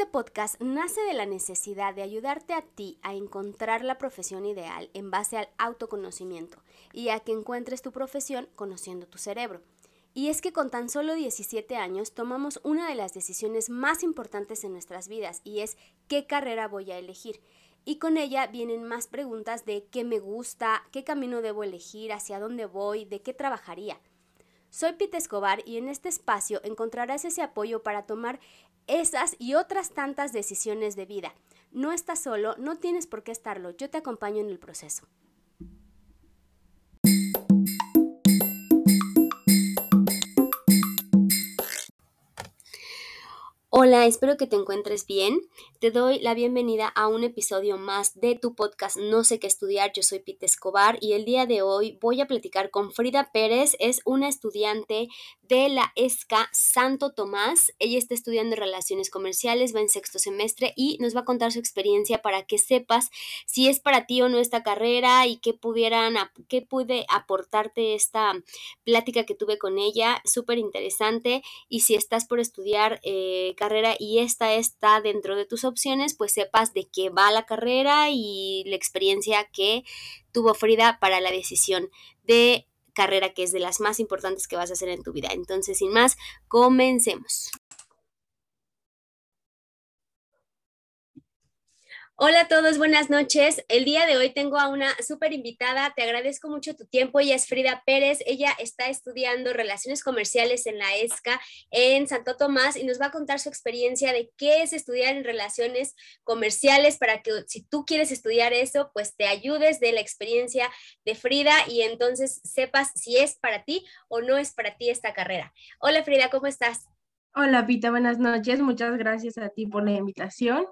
Este podcast nace de la necesidad de ayudarte a ti a encontrar la profesión ideal en base al autoconocimiento y a que encuentres tu profesión conociendo tu cerebro. Y es que con tan solo 17 años tomamos una de las decisiones más importantes en nuestras vidas y es qué carrera voy a elegir. Y con ella vienen más preguntas de qué me gusta, qué camino debo elegir, hacia dónde voy, de qué trabajaría. Soy Pete Escobar y en este espacio encontrarás ese apoyo para tomar esas y otras tantas decisiones de vida. No estás solo, no tienes por qué estarlo, yo te acompaño en el proceso. Hola, espero que te encuentres bien. Te doy la bienvenida a un episodio más de tu podcast No sé qué estudiar. Yo soy Pete Escobar y el día de hoy voy a platicar con Frida Pérez. Es una estudiante de la ESCA Santo Tomás. Ella está estudiando relaciones comerciales, va en sexto semestre y nos va a contar su experiencia para que sepas si es para ti o no esta carrera y qué pudieran, qué pude aportarte esta plática que tuve con ella. Súper interesante. Y si estás por estudiar, eh, carrera y esta está dentro de tus opciones, pues sepas de qué va la carrera y la experiencia que tuvo Frida para la decisión de carrera que es de las más importantes que vas a hacer en tu vida. Entonces, sin más, comencemos. Hola a todos, buenas noches. El día de hoy tengo a una súper invitada. Te agradezco mucho tu tiempo. Ella es Frida Pérez. Ella está estudiando relaciones comerciales en la ESCA en Santo Tomás y nos va a contar su experiencia de qué es estudiar en relaciones comerciales para que si tú quieres estudiar eso, pues te ayudes de la experiencia de Frida y entonces sepas si es para ti o no es para ti esta carrera. Hola Frida, ¿cómo estás? Hola Pita, buenas noches. Muchas gracias a ti por la invitación.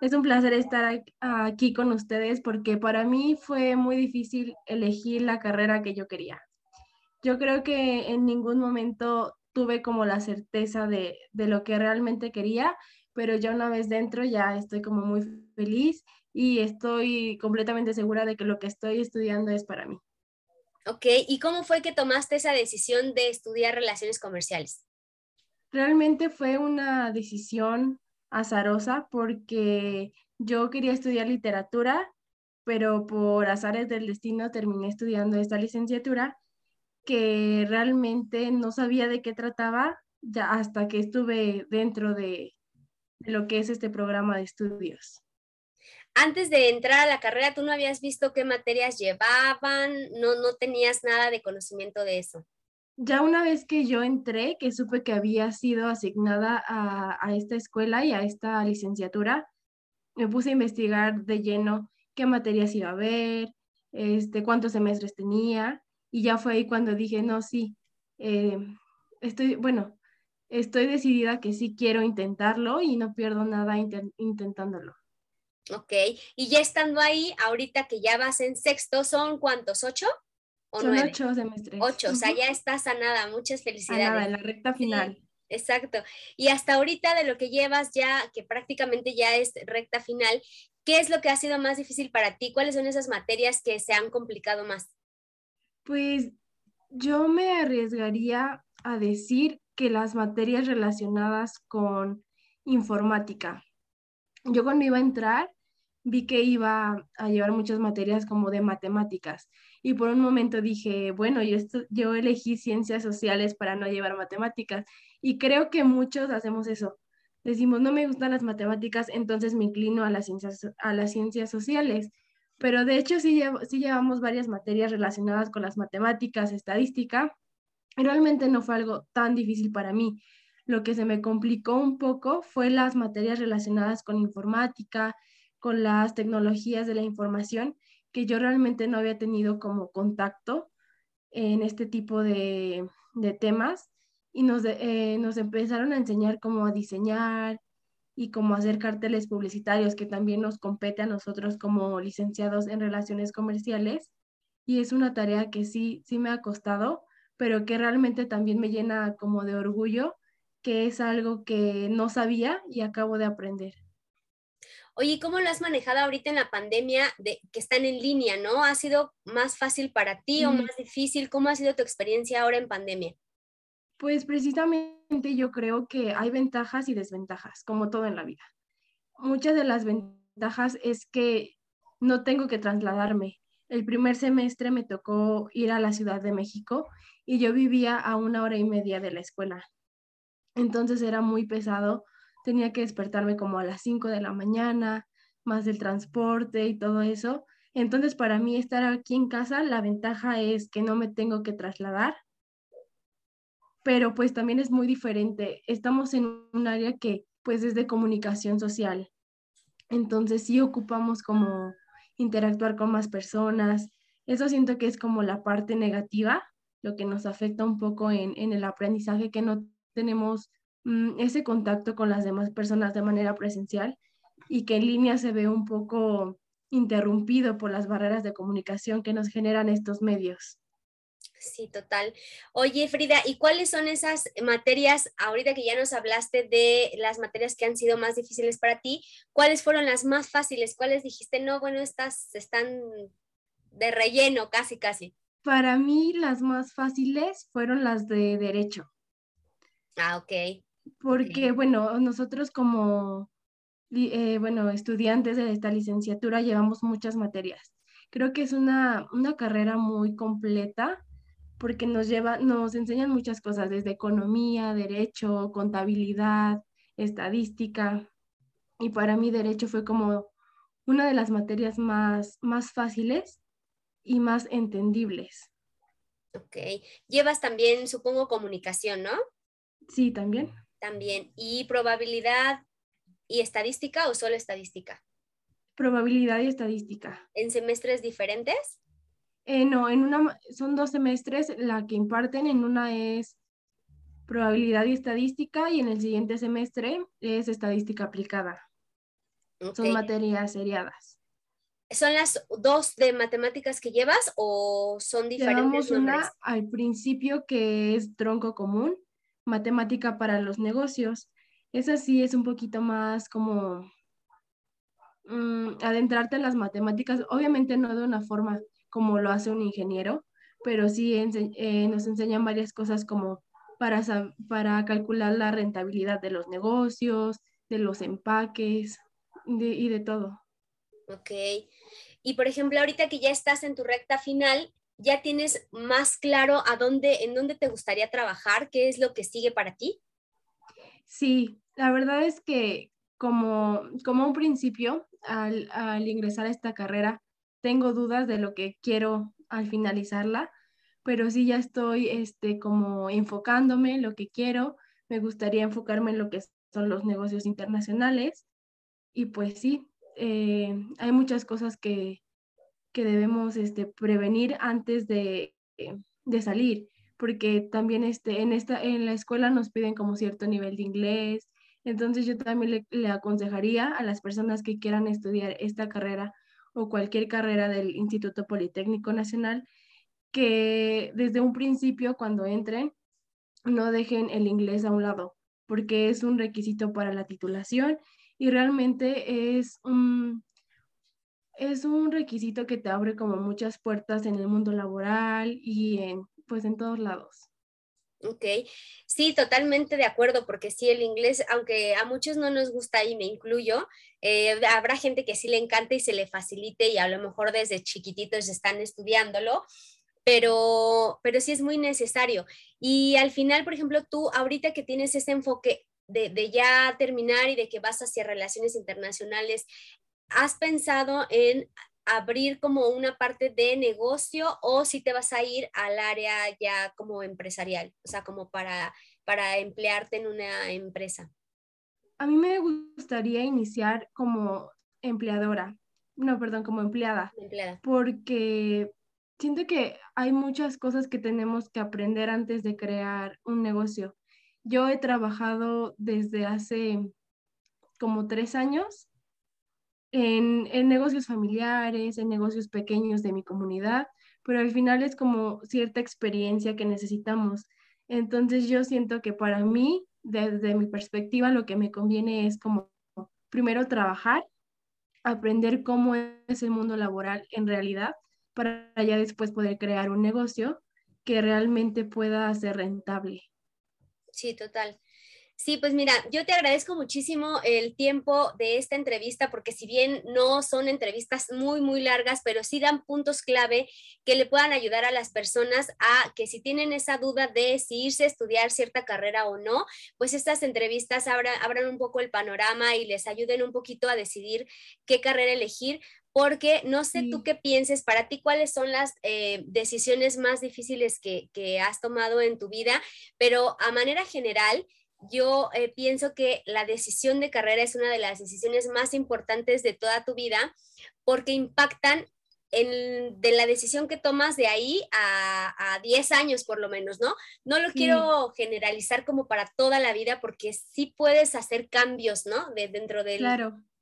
Es un placer estar aquí con ustedes porque para mí fue muy difícil elegir la carrera que yo quería. Yo creo que en ningún momento tuve como la certeza de, de lo que realmente quería, pero ya una vez dentro ya estoy como muy feliz y estoy completamente segura de que lo que estoy estudiando es para mí. Ok, ¿y cómo fue que tomaste esa decisión de estudiar relaciones comerciales? Realmente fue una decisión azarosa porque yo quería estudiar literatura, pero por azares del destino terminé estudiando esta licenciatura que realmente no sabía de qué trataba ya hasta que estuve dentro de, lo que es este programa de estudios. Antes de entrar a la carrera, ¿tú no habías visto qué materias llevaban? No, no tenías nada de conocimiento de eso ya una vez que yo entré, que supe que había sido asignada a, esta escuela y a esta licenciatura, me puse a investigar de lleno qué materias iba a haber, este, cuántos semestres tenía, y ya fue ahí cuando dije, no, sí, eh, estoy, bueno, estoy decidida que sí quiero intentarlo y no pierdo nada intentándolo. Ok, y ya estando ahí, ahorita que ya vas en sexto, ¿son cuántos? ¿Ocho? Son ocho semestres. Ocho, o sea, ya está sanada, muchas felicidades. Sanada, en la recta final. exacto. Y hasta ahorita de lo que llevas ya, que prácticamente ya es recta final, ¿qué es lo que ha sido más difícil para ti? ¿Cuáles son esas materias que se han complicado más? Pues yo me arriesgaría a decir que las materias relacionadas con informática. Yo cuando iba a entrar vi que iba a llevar muchas materias como de matemáticas y por un momento dije, bueno, yo, yo elegí ciencias sociales para no llevar matemáticas y creo que muchos hacemos eso. Decimos, no me gustan las matemáticas, entonces me inclino a las ciencias, a las ciencias sociales. Pero de hecho sí, sí llevamos varias materias relacionadas con las matemáticas, estadística. Realmente no fue algo tan difícil para mí. Lo que se me complicó un poco fue las materias relacionadas con informática, con las tecnologías de la información, que yo realmente no había tenido como contacto en este tipo de, temas y nos, eh, nos empezaron a enseñar cómo diseñar y cómo hacer carteles publicitarios, que también nos compete a nosotros como licenciados en relaciones comerciales. Y es una tarea que sí, sí me ha costado, pero que realmente también me llena como de orgullo, que es algo que no sabía y acabo de aprender. Oye, ¿cómo lo has manejado ahorita en la pandemia de que están en línea, no? ¿Ha sido más fácil para ti o más difícil? ¿Cómo ha sido tu experiencia ahora en pandemia? Pues precisamente yo creo que hay ventajas y desventajas, como todo en la vida. muchas de las ventajas es que no tengo que trasladarme. El primer semestre me tocó ir a la Ciudad de México y yo vivía a una hora y media de la escuela. Entonces era muy pesado. Tenía que despertarme como a las 5 de la mañana, más del transporte y todo eso. Entonces, para mí estar aquí en casa, la ventaja es que no me tengo que trasladar, pero pues también es muy diferente. Estamos en un área que pues es de comunicación social. Entonces, sí ocupamos como interactuar con más personas. Eso siento que es como la parte negativa, lo que nos afecta un poco en, en el aprendizaje, que no tenemos ese contacto con las demás personas de manera presencial y que en línea se ve un poco interrumpido por las barreras de comunicación que nos generan estos medios. Sí, total. Oye, Frida, ¿y cuáles son esas materias, ahorita que ya nos hablaste de las materias que han sido más difíciles para ti, cuáles fueron las más fáciles? ¿Cuáles dijiste, no, bueno, estas están de relleno, casi, casi? Para mí las más fáciles fueron las de derecho. Ah, ok. Porque, bueno, nosotros como eh, bueno, estudiantes de esta licenciatura llevamos muchas materias. Creo que es una, una carrera muy completa porque nos lleva, nos enseñan muchas cosas, desde economía, derecho, contabilidad, estadística. Y para mí derecho fue como una de las materias más, más fáciles y más entendibles. Ok. Llevas también, supongo, comunicación, ¿no? Sí, también. También. ¿Y probabilidad y estadística o solo estadística? Probabilidad y estadística. ¿En semestres diferentes? Eh, no, en una son dos semestres la que imparten, en una es probabilidad y estadística y en el siguiente semestre es estadística aplicada. Son materias seriadas. ¿Son las dos de matemáticas que llevas o son diferentes? Llevamos una al principio que es tronco común, matemática para los negocios, esa sí es un poquito más como mm, adentrarte en las matemáticas, obviamente no de una forma como lo hace un ingeniero, pero sí eh, nos enseñan varias cosas como para, para calcular la rentabilidad de los negocios, de los empaques y de todo. Ok. Y por ejemplo, ahorita que ya estás en tu recta final, ¿ya tienes más claro a dónde, en dónde te gustaría trabajar? ¿Qué es lo que sigue para ti? Sí, la verdad es que como, como un principio, al, al ingresar a esta carrera, tengo dudas de lo que quiero al finalizarla, pero sí ya estoy este, como enfocándome en lo que quiero. Me gustaría enfocarme en lo que son los negocios internacionales. Y pues sí, eh, hay muchas cosas que, que debemos este, prevenir antes de, de salir, porque también este, en, esta, en la escuela nos piden como cierto nivel de inglés, entonces yo también le, aconsejaría a las personas que quieran estudiar esta carrera o cualquier carrera del Instituto Politécnico Nacional que desde un principio cuando entren no dejen el inglés a un lado, porque es un requisito para la titulación y realmente es un, es un requisito que te abre como muchas puertas en el mundo laboral y en, pues en todos lados. Ok, sí, totalmente de acuerdo, porque sí, el inglés, aunque a muchos no nos gusta y me incluyo, eh, habrá gente que sí le encanta y se le facilite y a lo mejor desde chiquititos están estudiándolo, pero, pero sí es muy necesario. Y al final, por ejemplo, tú ahorita que tienes ese enfoque de, de ya terminar y de que vas hacia relaciones internacionales, ¿has pensado en abrir como una parte de negocio o si te vas a ir al área ya como empresarial, o sea, como para, para emplearte en una empresa? A mí me gustaría iniciar como empleadora, no, perdón, como empleada, empleada. porque siento que hay muchas cosas que tenemos que aprender antes de crear un negocio. Yo he trabajado desde hace como tres años en, negocios familiares, en negocios pequeños de mi comunidad, pero al final es como cierta experiencia que necesitamos. Entonces yo siento que para mí, desde mi perspectiva, lo que me conviene es como primero trabajar, aprender cómo es el mundo laboral en realidad, para ya después poder crear un negocio que realmente pueda ser rentable. Sí, total. Sí, pues mira, yo te agradezco muchísimo el tiempo de esta entrevista porque si bien no son entrevistas muy, muy largas, pero sí dan puntos clave que le puedan ayudar a las personas a que si tienen esa duda de si irse a estudiar cierta carrera o no, pues estas entrevistas abran, abran un poco el panorama y les ayuden un poquito a decidir qué carrera elegir, porque no sé tú qué pienses, para ti cuáles son las eh, decisiones más difíciles que, que, has tomado en tu vida, pero a manera general, yo eh, pienso que la decisión de carrera es una de las decisiones más importantes de toda tu vida porque impactan en, de la decisión que tomas de ahí a, a 10 años por lo menos, ¿no? No lo quiero generalizar como para toda la vida porque sí puedes hacer cambios, ¿no? De, dentro, del,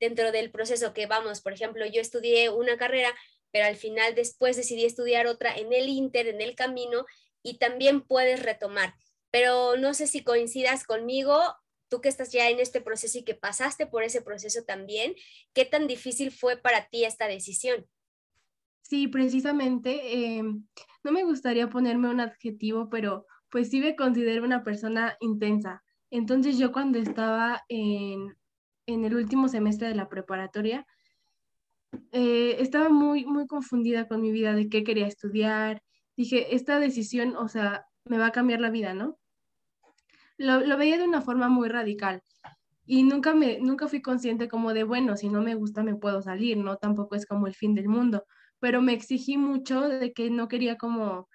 dentro del proceso que vamos, por ejemplo, yo estudié una carrera, pero al final después decidí estudiar otra en el inter, en el camino, y también puedes retomar pero no sé si coincidas conmigo, tú que estás ya en este proceso y que pasaste por ese proceso también, ¿qué tan difícil fue para ti esta decisión? Sí, precisamente, em, no me gustaría ponerme un adjetivo, pero pues sí me considero una persona intensa. Entonces yo cuando estaba en, en el último semestre de la preparatoria, eh, estaba muy, muy confundida con mi vida de qué quería estudiar. Dije, esta decisión, o sea, me va a cambiar la vida, ¿no? Lo, veía de una forma muy radical. Y nunca, me, nunca fui consciente como de, bueno, si no me gusta me puedo salir, ¿no? Tampoco es como el fin del mundo, pero me exigí mucho de que no quería como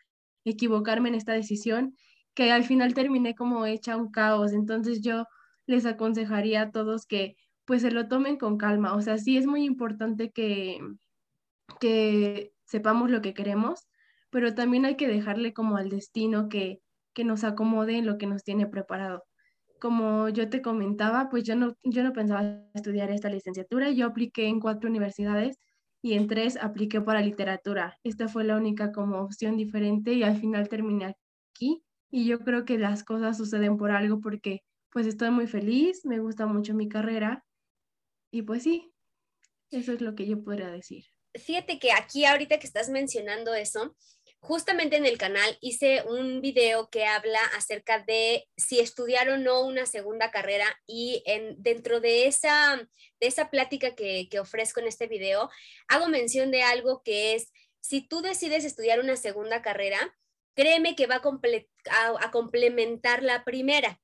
equivocarme en esta decisión, que al final terminé como hecha un caos, entonces yo les aconsejaría a todos que pues se lo tomen con calma, o sea, sí es muy importante que, que sepamos lo que queremos, pero también hay que dejarle como al destino que que nos acomode en lo que nos tiene preparado. Como yo te comentaba, pues yo no, yo no pensaba estudiar esta licenciatura, yo apliqué en cuatro universidades y en tres apliqué para literatura. Esta fue la única como opción diferente y al final terminé aquí y yo creo que las cosas suceden por algo porque pues estoy muy feliz, me gusta mucho mi carrera y pues sí, eso es lo que yo podría decir. Fíjate que aquí ahorita que estás mencionando eso, justamente en el canal hice un video que habla acerca de si estudiar o no una segunda carrera y en, dentro de esa, de esa plática que, ofrezco en este video, hago mención de algo que es, si tú decides estudiar una segunda carrera, créeme que va a complementar la primera.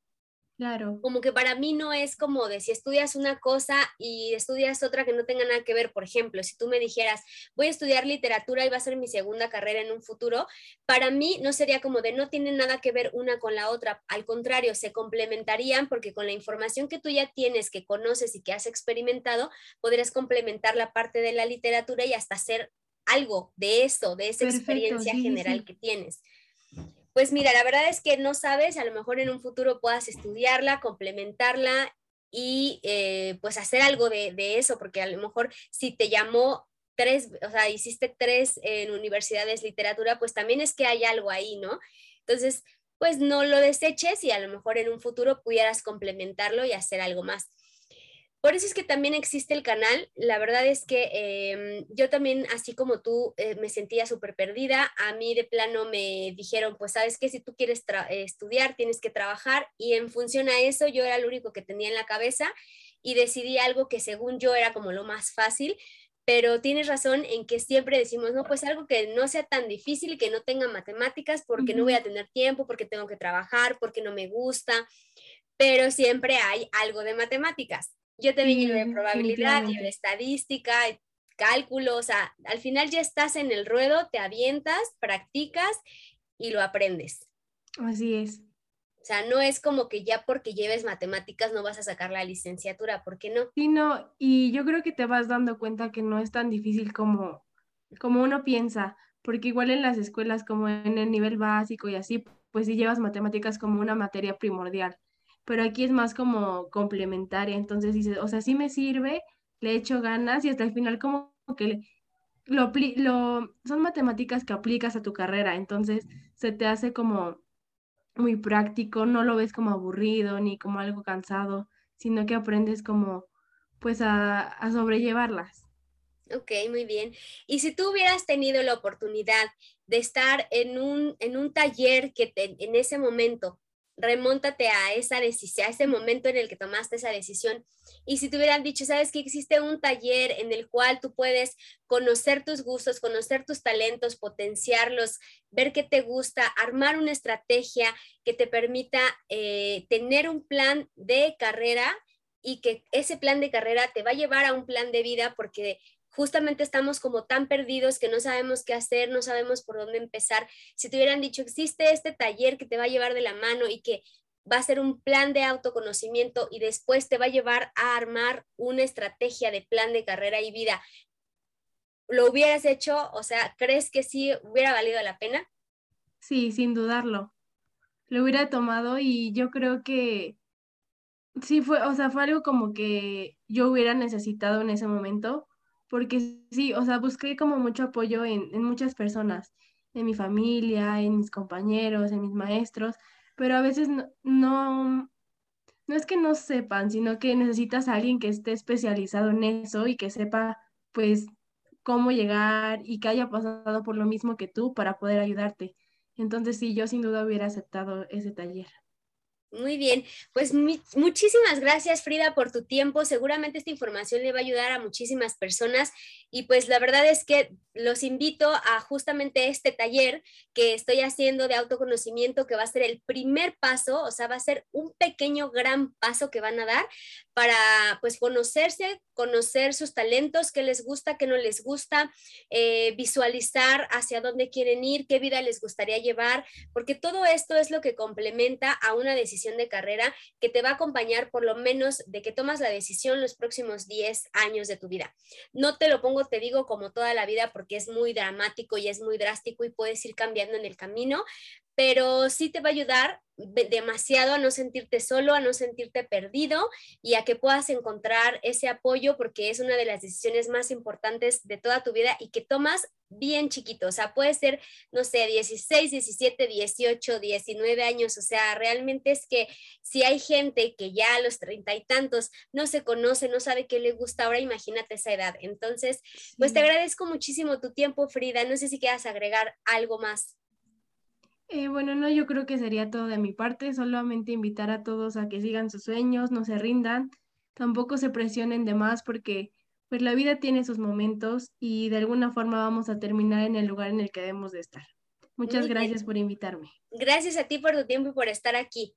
Claro. Como que para mí no es como de si estudias una cosa y estudias otra que no tenga nada que ver. Por ejemplo, si tú me dijeras, voy a estudiar literatura y va a ser mi segunda carrera en un futuro, para mí no sería como de no tienen nada que ver una con la otra. Al contrario, se complementarían porque con la información que tú ya tienes, que conoces y que has experimentado, podrías complementar la parte de la literatura y hasta hacer algo de eso, de esa experiencia general que tienes. Pues mira, la verdad es que no sabes, a lo mejor en un futuro puedas estudiarla, complementarla y eh, pues hacer algo de, eso, porque a lo mejor si te llamó tres, o sea, hiciste tres en universidades literatura, pues también es que hay algo ahí, ¿no? Entonces, pues no lo deseches y a lo mejor en un futuro pudieras complementarlo y hacer algo más. Por eso es que también existe el canal. La verdad es que em, yo también, así como tú, eh, me sentía súper perdida. A mí de plano me dijeron, pues sabes que si tú quieres estudiar, tienes que trabajar. Y en función a eso, yo era lo único que tenía en la cabeza y decidí algo que según yo era como lo más fácil. Pero tienes razón en que siempre decimos, no, pues algo que no sea tan difícil que no tenga matemáticas porque no voy a tener tiempo, porque tengo que trabajar, porque no me gusta. Pero siempre hay algo de matemáticas yo también llevé probabilidad, llevé estadística, cálculo, o sea, al final ya estás en el ruedo, te avientas, practicas y lo aprendes. Así es. O sea, no es como que ya porque lleves matemáticas no vas a sacar la licenciatura, ¿por qué no? Sí, no, y yo creo que te vas dando cuenta que no es tan difícil como, como uno piensa, porque igual en las escuelas como en el nivel básico y así, pues sí llevas matemáticas como una materia primordial pero aquí es más como complementaria, entonces dices, o sea, sí me sirve, le echo ganas y hasta el final como que lo, lo, son matemáticas que aplicas a tu carrera, entonces se te hace como muy práctico, no lo ves como aburrido ni como algo cansado, sino que aprendes como pues a, a sobrellevarlas. Ok, muy bien. Y si tú hubieras tenido la oportunidad de estar en un, en un taller que en ese momento remóntate a esa decisión, a ese momento en el que tomaste esa decisión. Y si te hubieran dicho, sabes que existe un taller en el cual tú puedes conocer tus gustos, conocer tus talentos, potenciarlos, ver qué te gusta, armar una estrategia que te permita eh, tener un plan de carrera y que ese plan de carrera te va a llevar a un plan de vida porque justamente estamos como tan perdidos que no sabemos qué hacer, no sabemos por dónde empezar. Si te hubieran dicho, existe este taller que te va a llevar de la mano y que va a ser un plan de autoconocimiento y después te va a llevar a armar una estrategia de plan de carrera y vida, ¿lo hubieras hecho? O sea, ¿crees que sí hubiera valido la pena? Sí, sin dudarlo. Lo hubiera tomado y yo creo que sí fue, o sea, fue algo como que yo hubiera necesitado en ese momento porque sí, o sea, busqué como mucho apoyo en, muchas personas, en mi familia, en mis compañeros, en mis maestros, pero a veces no, no, es que no sepan, sino que necesitas a alguien que esté especializado en eso y que sepa, pues, cómo llegar y que haya pasado por lo mismo que tú para poder ayudarte. Entonces, sí, yo sin duda hubiera aceptado ese taller. Muy bien, pues muchísimas gracias Frida por tu tiempo. Seguramente esta información le va a ayudar a muchísimas personas y pues la verdad es que los invito a justamente este taller que estoy haciendo de autoconocimiento que va a ser el primer paso, o sea, va a ser un pequeño gran paso que van a dar para pues conocerse, conocer sus talentos, qué les gusta, qué no les gusta, eh, visualizar hacia dónde quieren ir, qué vida les gustaría llevar, porque todo esto es lo que complementa a una decisión de carrera que te va a acompañar por lo menos de que tomas la decisión los próximos 10 años de tu vida. No te lo pongo, te digo, como toda la vida porque es muy dramático y es muy drástico y puedes ir cambiando en el camino, pero sí te va a ayudar demasiado a no sentirte solo, a no sentirte perdido y a que puedas encontrar ese apoyo porque es una de las decisiones más importantes de toda tu vida y que tomas bien chiquito, o sea, puede ser, no sé, 16, 17, 18, 19 años, o sea, realmente es que si hay gente que ya a los treinta y tantos no se conoce, no sabe qué le gusta, ahora imagínate esa edad. Entonces, pues te agradezco muchísimo tu tiempo, Frida, no sé si quieras agregar algo más. Eh, bueno, no, yo creo que sería todo de mi parte, solamente invitar a todos a que sigan sus sueños, no se rindan, tampoco se presionen de más porque pues la vida tiene sus momentos y de alguna forma vamos a terminar en el lugar en el que debemos de estar. Muchas gracias por invitarme. Gracias a ti por tu tiempo y por estar aquí.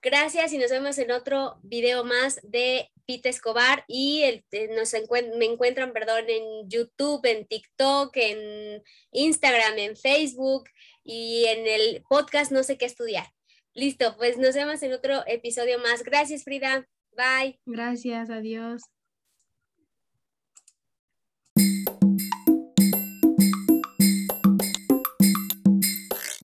Gracias y nos vemos en otro video más de Pete Escobar y el, eh, nos me encuentran, perdón, en YouTube, en TikTok, en Instagram, en Facebook y en el podcast No sé qué estudiar. Listo, pues nos vemos en otro episodio más. Gracias, Frida. Bye. Gracias, adiós.